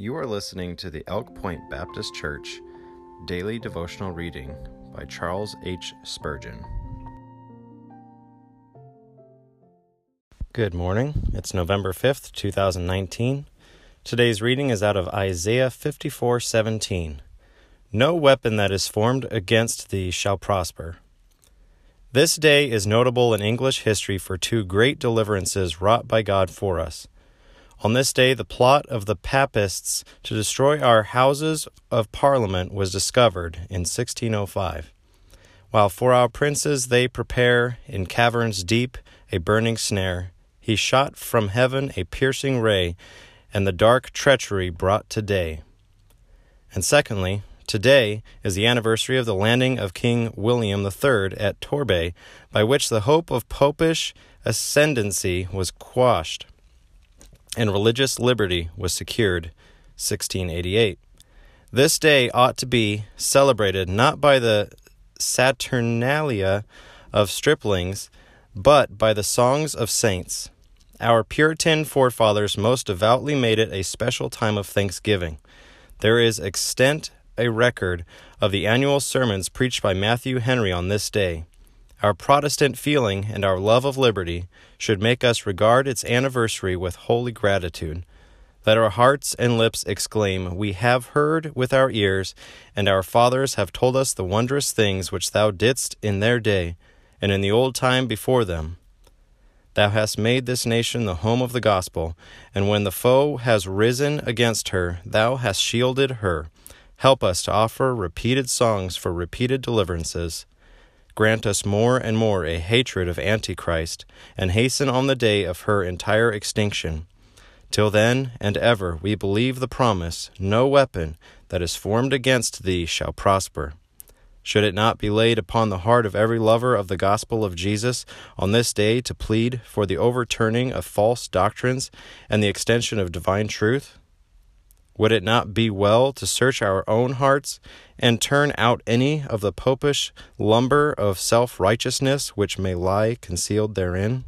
You are listening to the Elk Point Baptist Church Daily Devotional Reading by Charles H. Spurgeon. Good morning. It's November 5th, 2019. Today's reading is out of Isaiah 54:17. No weapon that is formed against thee shall prosper. This day is notable in English history for two great deliverances wrought by God for us. On this day, the plot of the Papists to destroy our Houses of Parliament was discovered in 1605. While for our princes they prepare in caverns deep a burning snare, he shot from heaven a piercing ray, and the dark treachery brought to day. And secondly, today is the anniversary of the landing of King William III at Torbay, by which the hope of popish ascendancy was quashed and religious liberty was secured 1688. This day ought to be celebrated not by the Saturnalia of striplings, but by the songs of saints. Our Puritan forefathers most devoutly made it a special time of thanksgiving. There is extant a record of the annual sermons preached by Matthew Henry on this day. Our Protestant feeling and our love of liberty should make us regard its anniversary with holy gratitude. Let our hearts and lips exclaim, We have heard with our ears, and our fathers have told us the wondrous things which thou didst in their day, and in the old time before them. Thou hast made this nation the home of the gospel, and when the foe has risen against her, thou hast shielded her. Help us to offer repeated songs for repeated deliverances grant us more and more a hatred of Antichrist, and hasten on the day of her entire extinction. Till then and ever we believe the promise No weapon that is formed against thee shall prosper. Should it not be laid upon the heart of every lover of the gospel of Jesus on this day to plead for the overturning of false doctrines and the extension of divine truth? Would it not be well to search our own hearts and turn out any of the popish lumber of self righteousness which may lie concealed therein?